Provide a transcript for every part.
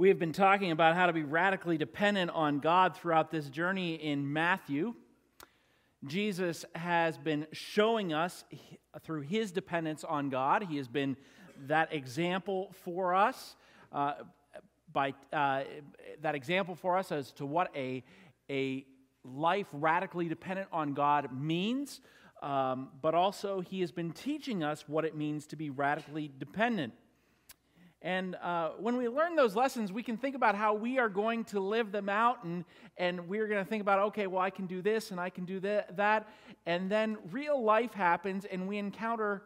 We have been talking about how to be radically dependent on God throughout this journey in Matthew. Jesus has been showing us through his dependence on God, he has been that example for us. Uh, by uh, that example for us as to what a, a life radically dependent on God means, um, but also he has been teaching us what it means to be radically dependent. And uh, when we learn those lessons, we can think about how we are going to live them out, and, and we're going to think about, okay, well, I can do this and I can do that, that. And then real life happens, and we encounter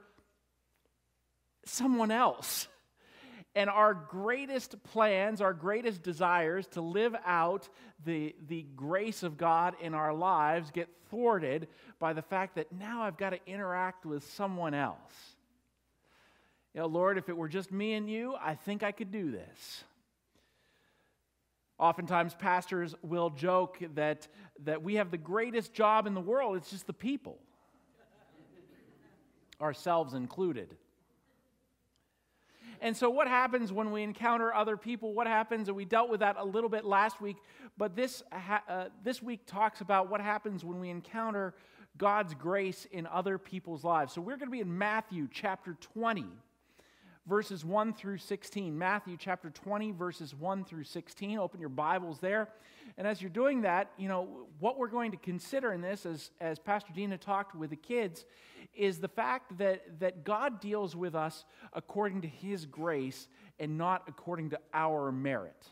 someone else. And our greatest plans, our greatest desires to live out the, the grace of God in our lives get thwarted by the fact that now I've got to interact with someone else. You know, Lord, if it were just me and you, I think I could do this. Oftentimes, pastors will joke that, that we have the greatest job in the world, it's just the people, ourselves included. And so, what happens when we encounter other people? What happens? And we dealt with that a little bit last week, but this, uh, this week talks about what happens when we encounter God's grace in other people's lives. So, we're going to be in Matthew chapter 20 verses 1 through 16. Matthew chapter 20, verses 1 through 16. Open your Bibles there. And as you're doing that, you know, what we're going to consider in this, as, as Pastor Dina talked with the kids, is the fact that, that God deals with us according to his grace and not according to our merit.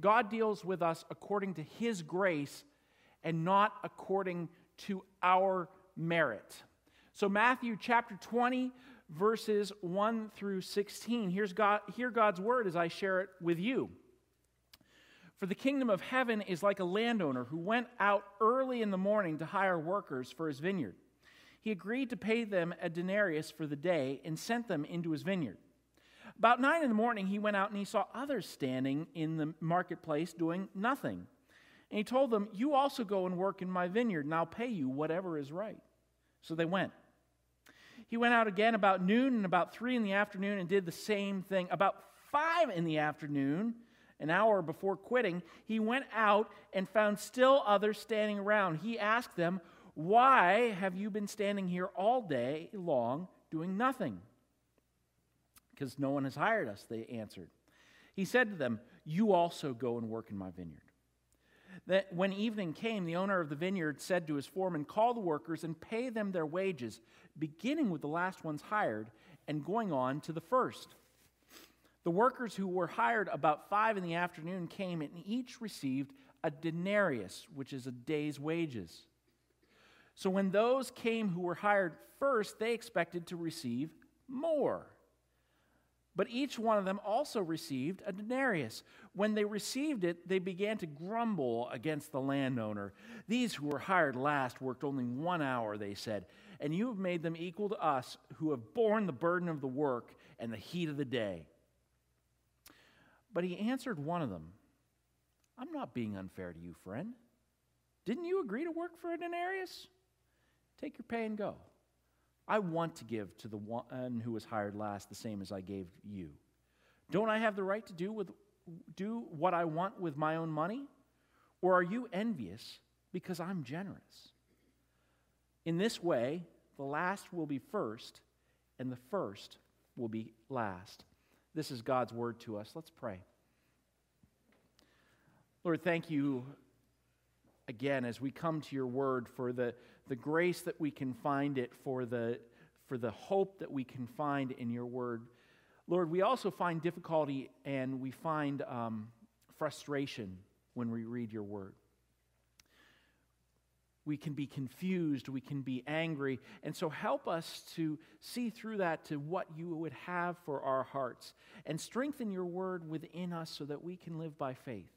God deals with us according to his grace and not according to our merit. So, Matthew chapter 20, verses 1 through 16. Here's God, hear God's word as I share it with you. For the kingdom of heaven is like a landowner who went out early in the morning to hire workers for his vineyard. He agreed to pay them a denarius for the day and sent them into his vineyard. About nine in the morning, he went out and he saw others standing in the marketplace doing nothing. And he told them, You also go and work in my vineyard, and I'll pay you whatever is right. So they went. He went out again about noon and about three in the afternoon and did the same thing. About five in the afternoon, an hour before quitting, he went out and found still others standing around. He asked them, Why have you been standing here all day long doing nothing? Because no one has hired us, they answered. He said to them, You also go and work in my vineyard. That when evening came, the owner of the vineyard said to his foreman, Call the workers and pay them their wages, beginning with the last ones hired and going on to the first. The workers who were hired about five in the afternoon came and each received a denarius, which is a day's wages. So when those came who were hired first, they expected to receive more. But each one of them also received a denarius. When they received it, they began to grumble against the landowner. These who were hired last worked only one hour, they said, and you have made them equal to us who have borne the burden of the work and the heat of the day. But he answered one of them I'm not being unfair to you, friend. Didn't you agree to work for a denarius? Take your pay and go. I want to give to the one who was hired last the same as I gave you. Don't I have the right to do, with, do what I want with my own money? Or are you envious because I'm generous? In this way, the last will be first, and the first will be last. This is God's word to us. Let's pray. Lord, thank you again as we come to your word for the the grace that we can find it, for the, for the hope that we can find in your word. Lord, we also find difficulty and we find um, frustration when we read your word. We can be confused, we can be angry, and so help us to see through that to what you would have for our hearts and strengthen your word within us so that we can live by faith.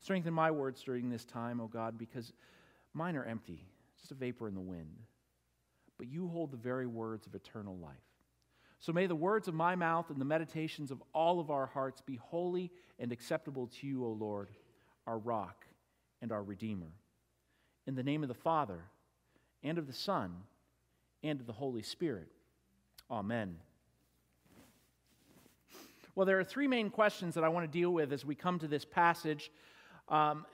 Strengthen my words during this time, O oh God, because mine are empty just a vapor in the wind. But you hold the very words of eternal life. So may the words of my mouth and the meditations of all of our hearts be holy and acceptable to you, O Lord, our rock and our Redeemer. In the name of the Father, and of the Son, and of the Holy Spirit. Amen. Well, there are three main questions that I want to deal with as we come to this passage. Um,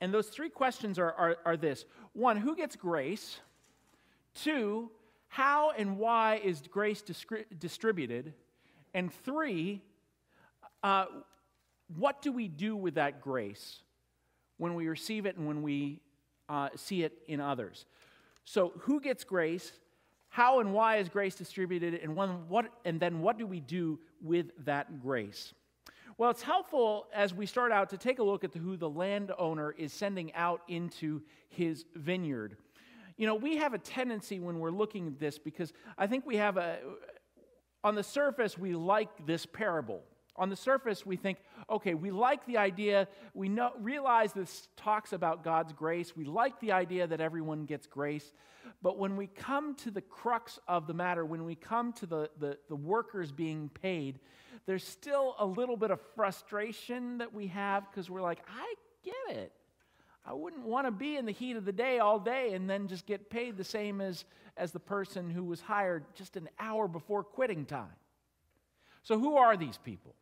and those three questions are, are, are this one, who gets grace? Two, how and why is grace discri- distributed? And three, uh, what do we do with that grace when we receive it and when we uh, see it in others? So, who gets grace? How and why is grace distributed? And, when, what, and then, what do we do with that grace? Well, it's helpful as we start out to take a look at who the landowner is sending out into his vineyard. You know, we have a tendency when we're looking at this because I think we have a, on the surface, we like this parable. On the surface, we think, okay, we like the idea, we know, realize this talks about God's grace, we like the idea that everyone gets grace. But when we come to the crux of the matter, when we come to the, the, the workers being paid, there's still a little bit of frustration that we have because we're like, I get it. I wouldn't want to be in the heat of the day all day and then just get paid the same as, as the person who was hired just an hour before quitting time. So, who are these people?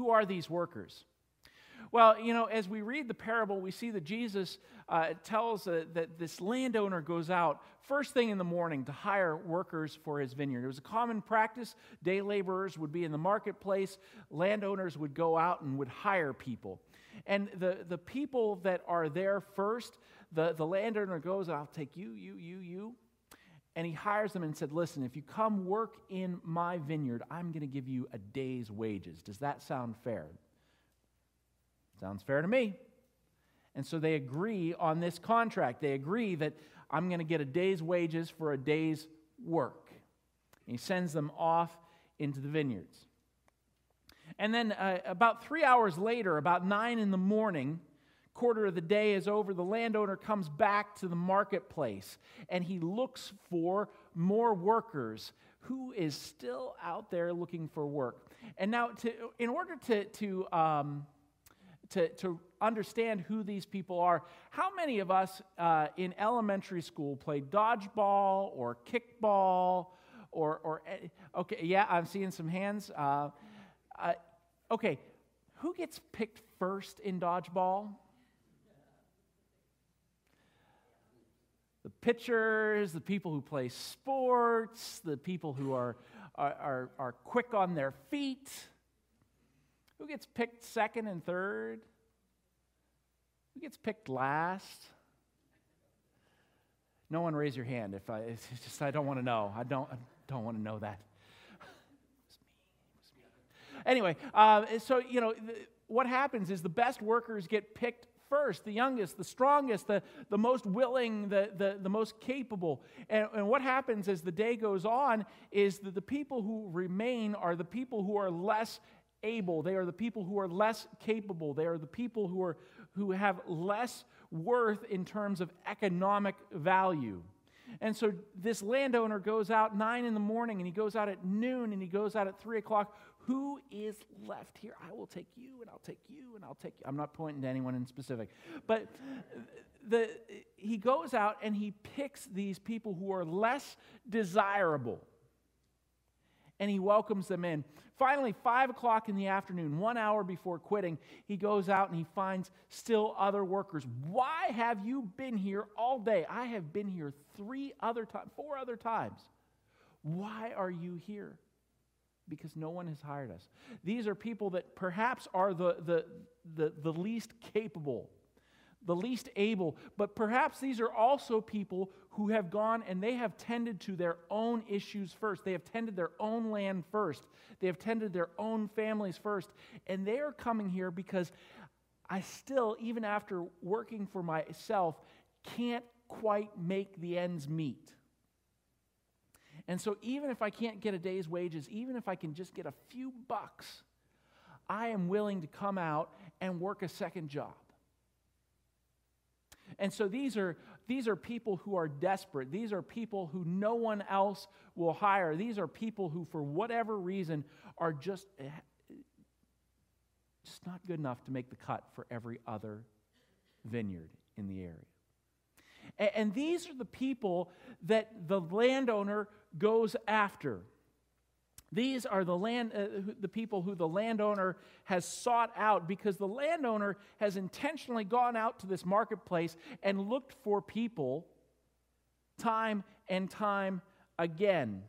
Who are these workers? Well, you know, as we read the parable, we see that Jesus uh, tells uh, that this landowner goes out first thing in the morning to hire workers for his vineyard. It was a common practice. Day laborers would be in the marketplace, landowners would go out and would hire people. And the, the people that are there first, the, the landowner goes, I'll take you, you, you, you. And he hires them and said, Listen, if you come work in my vineyard, I'm going to give you a day's wages. Does that sound fair? Sounds fair to me. And so they agree on this contract. They agree that I'm going to get a day's wages for a day's work. And he sends them off into the vineyards. And then uh, about three hours later, about nine in the morning, quarter of the day is over, the landowner comes back to the marketplace and he looks for more workers. Who is still out there looking for work? And now, to, in order to, to um, to, to understand who these people are. How many of us uh, in elementary school played dodgeball or kickball or, or eh, okay, yeah, I'm seeing some hands. Uh, uh, okay, who gets picked first in dodgeball? The pitchers, the people who play sports, the people who are, are, are, are quick on their feet. Who gets picked second and third? Who gets picked last? No one raise your hand if I it's just I don't want to know. I don't I don't want to know that. Anyway, uh, so you know the, what happens is the best workers get picked first, the youngest, the strongest, the, the most willing, the, the, the most capable. And, and what happens as the day goes on is that the people who remain are the people who are less able. They are the people who are less capable. They are the people who, are, who have less worth in terms of economic value. And so this landowner goes out nine in the morning and he goes out at noon and he goes out at three o'clock. Who is left here? I will take you and I'll take you and I'll take you. I'm not pointing to anyone in specific. But the, he goes out and he picks these people who are less desirable and he welcomes them in. Finally, five o'clock in the afternoon, one hour before quitting, he goes out and he finds still other workers. Why have you been here all day? I have been here three other times, four other times. Why are you here? Because no one has hired us. These are people that perhaps are the, the, the, the least capable the least able, but perhaps these are also people who have gone and they have tended to their own issues first. They have tended their own land first. They have tended their own families first. And they are coming here because I still, even after working for myself, can't quite make the ends meet. And so, even if I can't get a day's wages, even if I can just get a few bucks, I am willing to come out and work a second job. And so these are, these are people who are desperate. These are people who no one else will hire. These are people who, for whatever reason, are just, eh, just not good enough to make the cut for every other vineyard in the area. And, and these are the people that the landowner goes after. These are the, land, uh, the people who the landowner has sought out because the landowner has intentionally gone out to this marketplace and looked for people time and time again.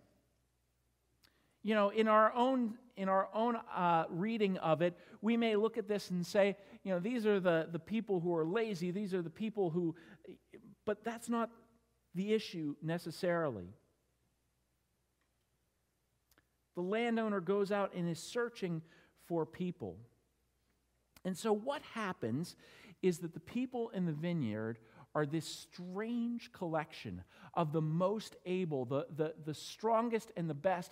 You know, in our own, in our own uh, reading of it, we may look at this and say, you know, these are the, the people who are lazy, these are the people who, but that's not the issue necessarily. The landowner goes out and is searching for people. And so, what happens is that the people in the vineyard are this strange collection of the most able, the, the, the strongest and the best,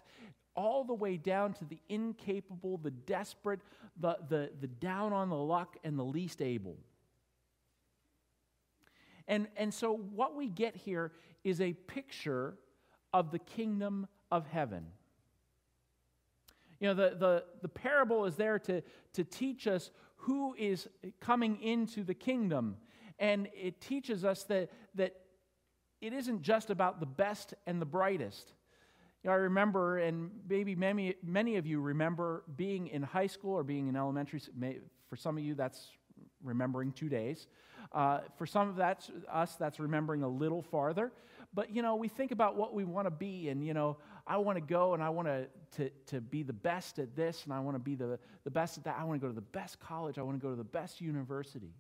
all the way down to the incapable, the desperate, the, the, the down on the luck, and the least able. And, and so, what we get here is a picture of the kingdom of heaven. You know, the, the, the parable is there to, to teach us who is coming into the kingdom. And it teaches us that, that it isn't just about the best and the brightest. You know, I remember, and maybe many, many of you remember being in high school or being in elementary. For some of you, that's remembering two days. Uh, for some of that's us, that's remembering a little farther. But you know, we think about what we want to be, and you know, I want to go and I want to, to, be the best at this, and I want to be the, the best at that. I want to go to the best college, I want to go to the best university.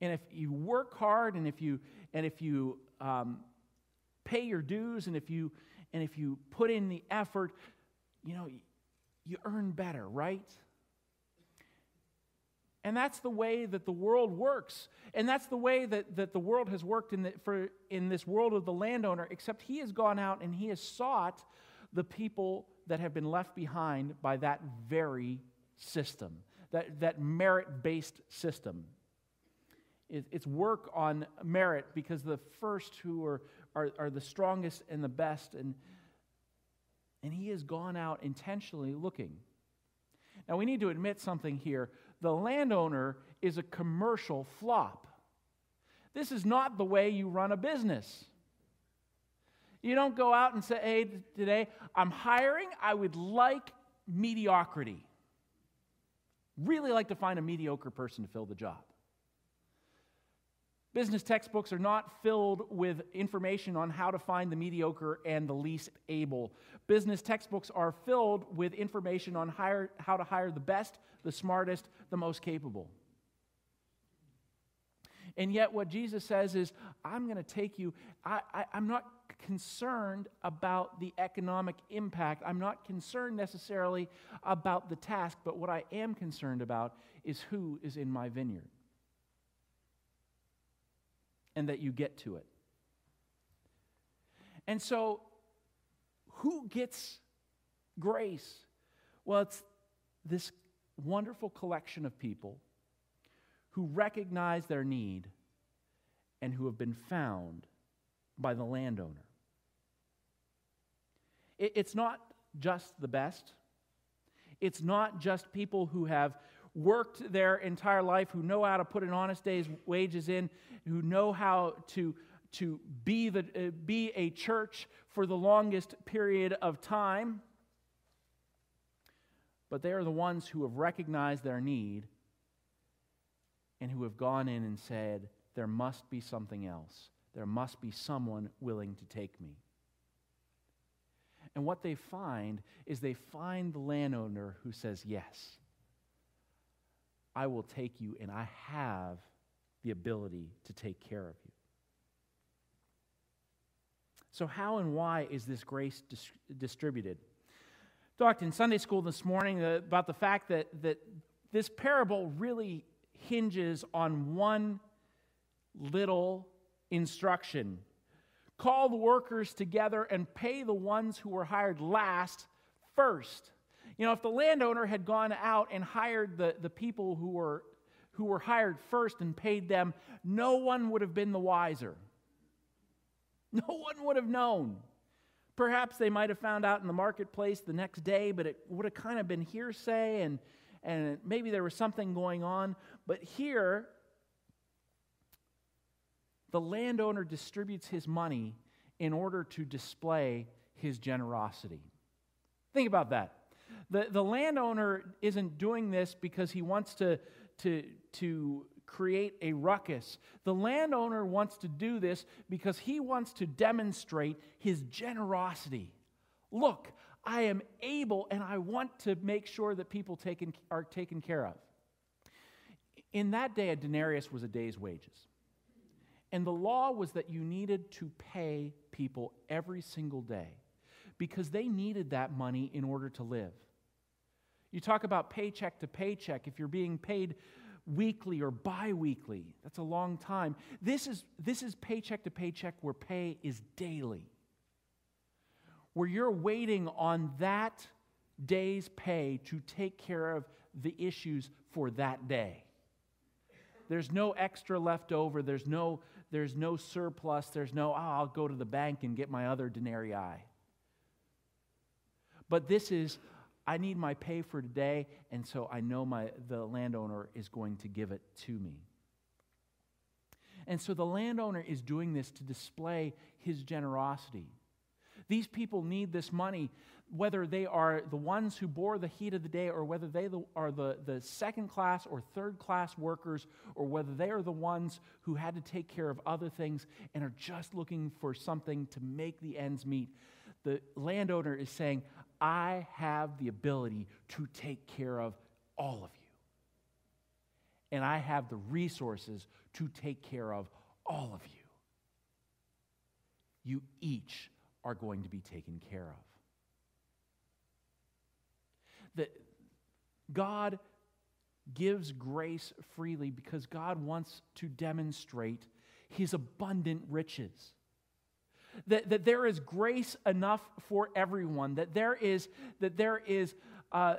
And if you work hard and if you, and if you um, pay your dues and if you, and if you put in the effort, you know, you earn better, right? And that's the way that the world works. And that's the way that, that the world has worked in, the, for, in this world of the landowner, except he has gone out and he has sought the people that have been left behind by that very system, that, that merit based system. It, it's work on merit because the first who are, are, are the strongest and the best. And, and he has gone out intentionally looking. Now, we need to admit something here the landowner is a commercial flop. This is not the way you run a business. You don't go out and say, hey, today I'm hiring, I would like mediocrity. Really like to find a mediocre person to fill the job. Business textbooks are not filled with information on how to find the mediocre and the least able. Business textbooks are filled with information on hire, how to hire the best, the smartest, the most capable. And yet, what Jesus says is, I'm going to take you, I, I, I'm not concerned about the economic impact. I'm not concerned necessarily about the task, but what I am concerned about is who is in my vineyard and that you get to it. And so, who gets grace? Well, it's this wonderful collection of people who recognize their need and who have been found by the landowner. It's not just the best. It's not just people who have worked their entire life, who know how to put an honest day's wages in, who know how to, to be, the, uh, be a church for the longest period of time. But they are the ones who have recognized their need and who have gone in and said, There must be something else. There must be someone willing to take me. And what they find is they find the landowner who says, Yes. I will take you, and I have the ability to take care of you. So, how and why is this grace dis- distributed? Talked in Sunday school this morning uh, about the fact that, that this parable really hinges on one little instruction call the workers together and pay the ones who were hired last first. You know, if the landowner had gone out and hired the, the people who were, who were hired first and paid them, no one would have been the wiser. No one would have known. Perhaps they might have found out in the marketplace the next day, but it would have kind of been hearsay and, and maybe there was something going on. But here, the landowner distributes his money in order to display his generosity. Think about that. The, the landowner isn't doing this because he wants to, to, to create a ruckus. The landowner wants to do this because he wants to demonstrate his generosity. Look, I am able and I want to make sure that people taken, are taken care of. In that day, a denarius was a day's wages. And the law was that you needed to pay people every single day because they needed that money in order to live. You talk about paycheck to paycheck. If you're being paid weekly or bi weekly, that's a long time. This is, this is paycheck to paycheck where pay is daily, where you're waiting on that day's pay to take care of the issues for that day. There's no extra left over. There's no, there's no surplus. There's no, oh, I'll go to the bank and get my other denarii. But this is, I need my pay for today, and so I know my, the landowner is going to give it to me. And so the landowner is doing this to display his generosity. These people need this money whether they are the ones who bore the heat of the day or whether they are the, the second class or third class workers or whether they are the ones who had to take care of other things and are just looking for something to make the ends meet. The landowner is saying, I have the ability to take care of all of you. And I have the resources to take care of all of you. You each are going to be taken care of that God gives grace freely because God wants to demonstrate his abundant riches. That, that there is grace enough for everyone, that there is, that there is uh,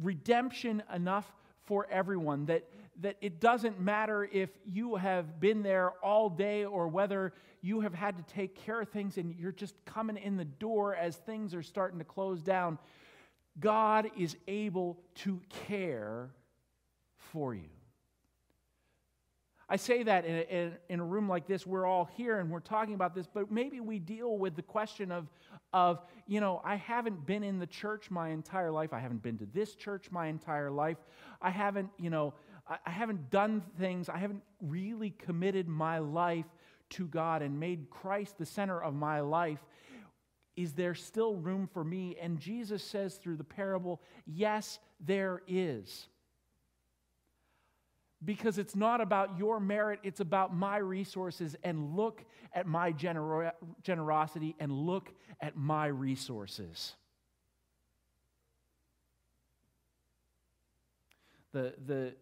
redemption enough for everyone, that, that it doesn't matter if you have been there all day or whether you have had to take care of things and you're just coming in the door as things are starting to close down. God is able to care for you. I say that in a, in, a, room like this, we're all here and we're talking about this, but maybe we deal with the question of, of, you know, I haven't been in the church my entire life. I haven't been to this church my entire life. I haven't, you know, I, I haven't done things. I haven't really committed my life to God and made Christ the center of my life. Is there still room for me? And Jesus says through the parable, Yes, there is. Because it's not about your merit, it's about my resources. And look at my gener- generosity and look at my resources. The, the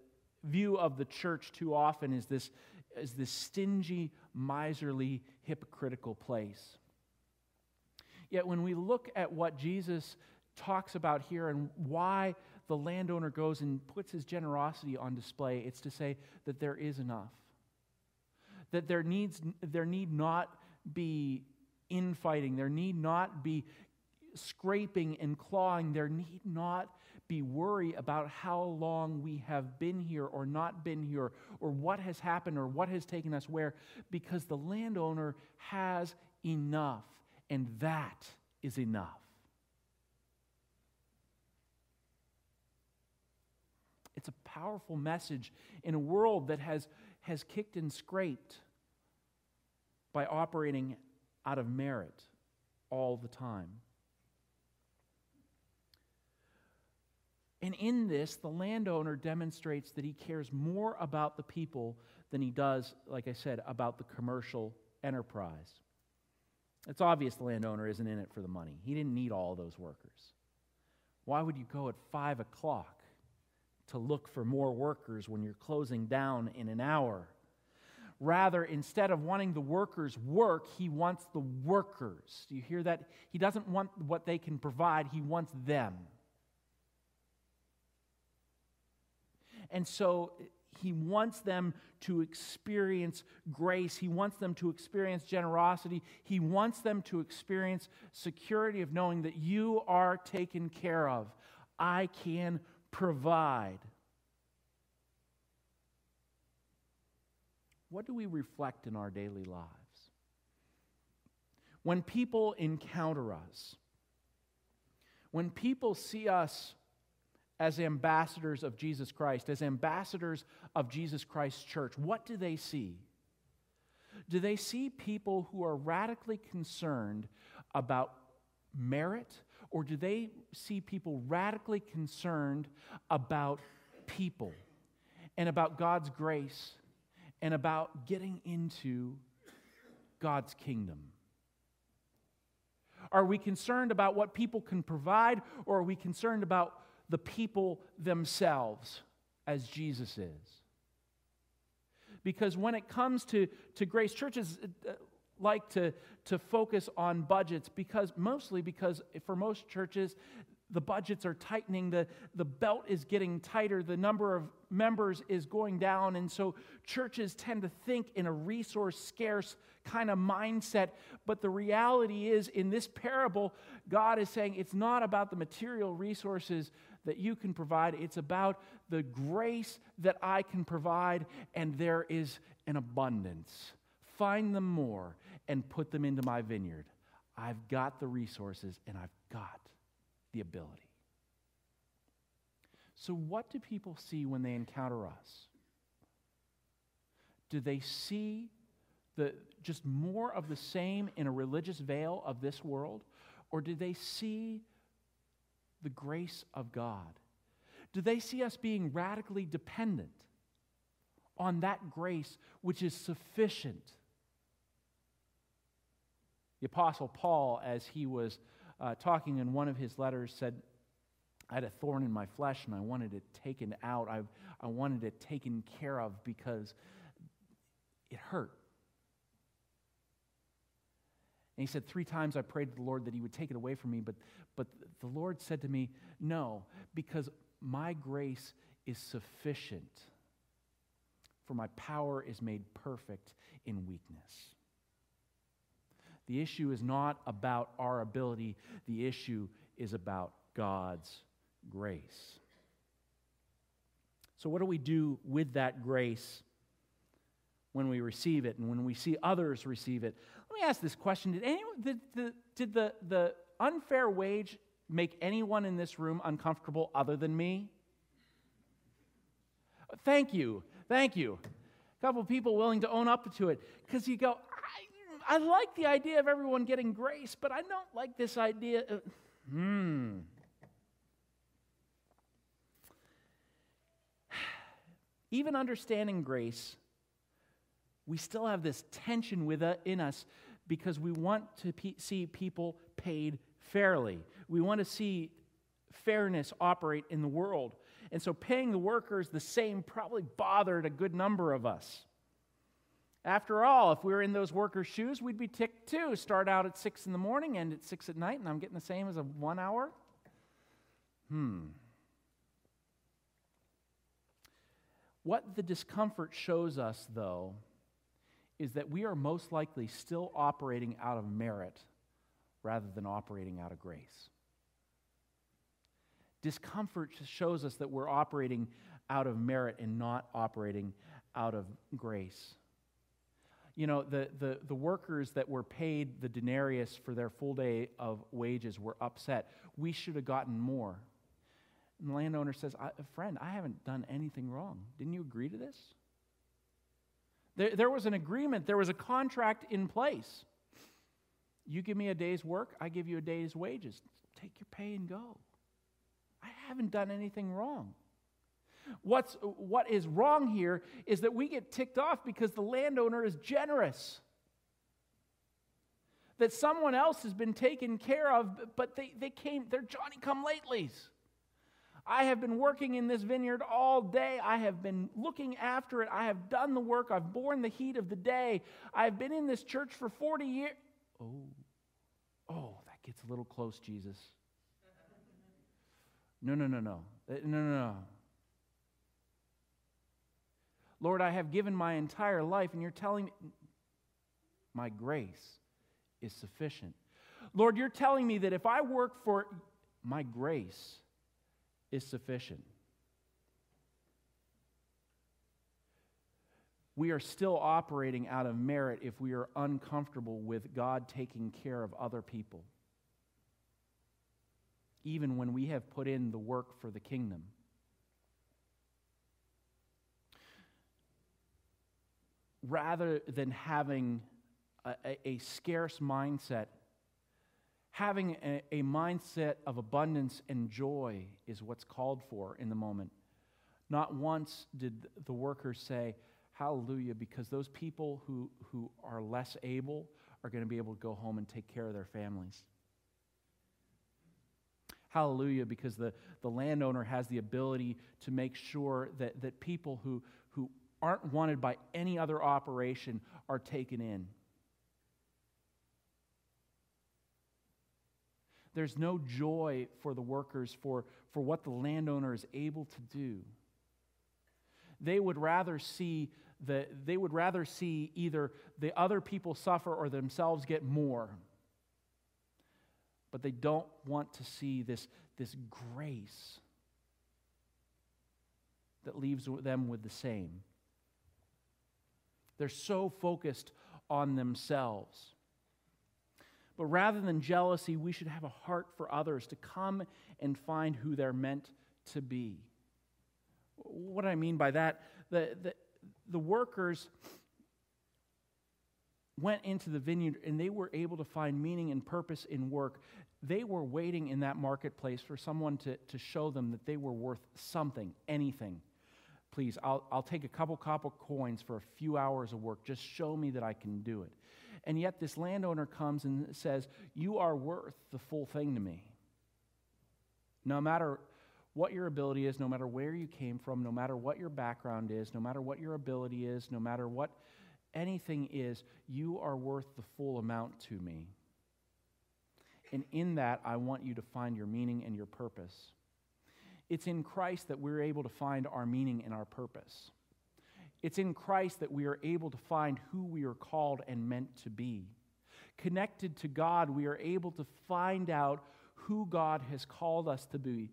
view of the church too often is this, is this stingy, miserly, hypocritical place. Yet when we look at what Jesus talks about here and why the landowner goes and puts his generosity on display, it's to say that there is enough. That there, needs, there need not be infighting, there need not be scraping and clawing, there need not be worry about how long we have been here or not been here or what has happened or what has taken us where, because the landowner has enough and that is enough. It's a powerful message in a world that has, has kicked and scraped by operating out of merit all the time. And in this, the landowner demonstrates that he cares more about the people than he does, like I said, about the commercial enterprise. It's obvious the landowner isn't in it for the money. He didn't need all those workers. Why would you go at 5 o'clock to look for more workers when you're closing down in an hour? Rather, instead of wanting the workers' work, he wants the workers. Do you hear that? He doesn't want what they can provide, he wants them. And so he wants them to experience grace. He wants them to experience generosity. He wants them to experience security of knowing that you are taken care of. I can provide. What do we reflect in our daily lives? when people encounter us, when people see us as ambassadors of Jesus Christ, as ambassadors of Jesus Christ's church, what do they see? Do they see people who are radically concerned about merit, or do they see people radically concerned about people and about God's grace and about getting into God's kingdom? Are we concerned about what people can provide, or are we concerned about the people themselves as Jesus is? Because when it comes to, to grace, churches uh, like to, to focus on budgets because mostly because for most churches, the budgets are tightening, the, the belt is getting tighter, the number of members is going down. And so churches tend to think in a resource scarce kind of mindset. But the reality is, in this parable, God is saying it's not about the material resources that you can provide, it's about the grace that I can provide, and there is an abundance. Find them more and put them into my vineyard. I've got the resources and I've got the ability. So, what do people see when they encounter us? Do they see the, just more of the same in a religious veil of this world? Or do they see the grace of God? Do they see us being radically dependent on that grace which is sufficient? The Apostle Paul, as he was uh, talking in one of his letters, said, I had a thorn in my flesh and I wanted it taken out. I, I wanted it taken care of because it hurt. And he said, Three times I prayed to the Lord that he would take it away from me, but, but the Lord said to me, No, because my grace is sufficient, for my power is made perfect in weakness. The issue is not about our ability, the issue is about God's grace. So, what do we do with that grace when we receive it and when we see others receive it? Let me ask this question Did, anyone, did, the, did the, the unfair wage make anyone in this room uncomfortable other than me? Thank you. Thank you. A couple people willing to own up to it because you go, I like the idea of everyone getting grace, but I don't like this idea. Hmm. Even understanding grace, we still have this tension within us because we want to pe- see people paid fairly. We want to see fairness operate in the world. And so paying the workers the same probably bothered a good number of us. After all, if we were in those workers' shoes, we'd be ticked too. Start out at 6 in the morning, end at 6 at night, and I'm getting the same as a one hour? Hmm. What the discomfort shows us, though, is that we are most likely still operating out of merit rather than operating out of grace. Discomfort shows us that we're operating out of merit and not operating out of grace you know, the, the, the workers that were paid the denarius for their full day of wages were upset. We should have gotten more. And the landowner says, Friend, I haven't done anything wrong. Didn't you agree to this? There, there was an agreement, there was a contract in place. You give me a day's work, I give you a day's wages. Take your pay and go. I haven't done anything wrong. What's, what is wrong here is that we get ticked off because the landowner is generous. That someone else has been taken care of, but they, they came, they're Johnny come latelys. I have been working in this vineyard all day. I have been looking after it. I have done the work. I've borne the heat of the day. I've been in this church for 40 years. Oh, oh, that gets a little close, Jesus. No, no, no, no. Uh, no, no, no. Lord, I have given my entire life, and you're telling me my grace is sufficient. Lord, you're telling me that if I work for my grace is sufficient. we are still operating out of merit if we are uncomfortable with God taking care of other people, even when we have put in the work for the kingdom. Rather than having a, a, scarce mindset, having a, a mindset of abundance and joy is what's called for in the moment. Not once did the workers say, Hallelujah, because those people who, who are less able are going to be able to go home and take care of their families. Hallelujah, because the, the landowner has the ability to make sure that, that people who aren't wanted by any other operation are taken in. There's no joy for the workers for, for what the landowner is able to do. They would rather see that they would rather see either the other people suffer or themselves get more. But they don't want to see this, this grace that leaves them with the same. They're so focused on themselves. But rather than jealousy, we should have a heart for others to come and find who they're meant to be. What I mean by that? The, the, the workers went into the vineyard and they were able to find meaning and purpose in work. They were waiting in that marketplace for someone to, to show them that they were worth something, anything. Please, I'll, I'll take a couple copper coins for a few hours of work. Just show me that I can do it. And yet, this landowner comes and says, You are worth the full thing to me. No matter what your ability is, no matter where you came from, no matter what your background is, no matter what your ability is, no matter what anything is, you are worth the full amount to me. And in that, I want you to find your meaning and your purpose. It's in Christ that we're able to find our meaning and our purpose. It's in Christ that we are able to find who we are called and meant to be. Connected to God, we are able to find out who God has called us to be.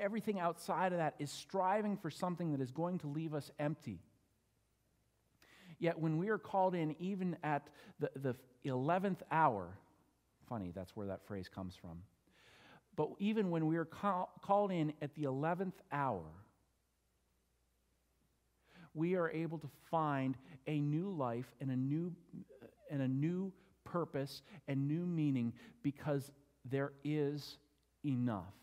Everything outside of that is striving for something that is going to leave us empty. Yet when we are called in, even at the, the 11th hour, funny, that's where that phrase comes from. But even when we are call, called in at the 11th hour, we are able to find a new life and a new, and a new purpose and new meaning because there is enough.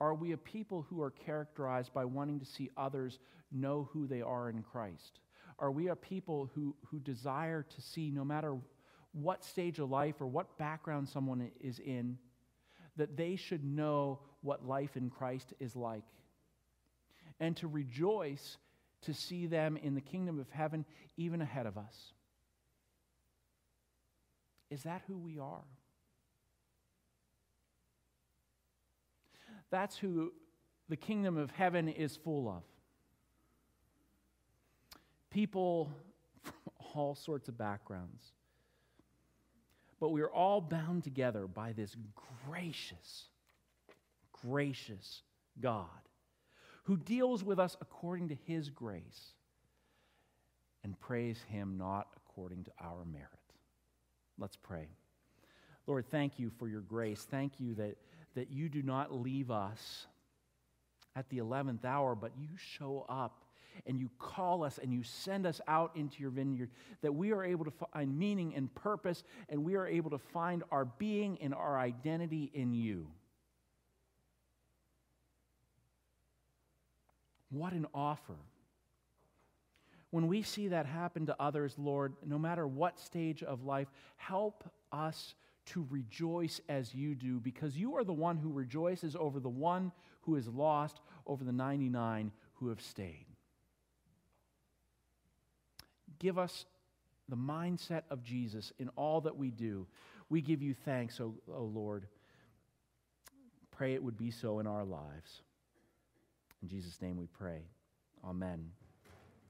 Are we a people who are characterized by wanting to see others know who they are in Christ? Are we a people who, who desire to see, no matter what stage of life or what background someone is in, that they should know what life in Christ is like? And to rejoice to see them in the kingdom of heaven even ahead of us. Is that who we are? That's who the kingdom of heaven is full of. People from all sorts of backgrounds. But we are all bound together by this gracious, gracious God who deals with us according to his grace and praise him not according to our merit. Let's pray. Lord, thank you for your grace. Thank you that, that you do not leave us at the 11th hour, but you show up and you call us and you send us out into your vineyard, that we are able to find meaning and purpose, and we are able to find our being and our identity in you. What an offer when we see that happen to others, Lord, no matter what stage of life, help us to rejoice as you do, because you are the one who rejoices over the one who is lost, over the 99 who have stayed. Give us the mindset of Jesus in all that we do. We give you thanks, O, o Lord. Pray it would be so in our lives. In Jesus' name we pray. Amen.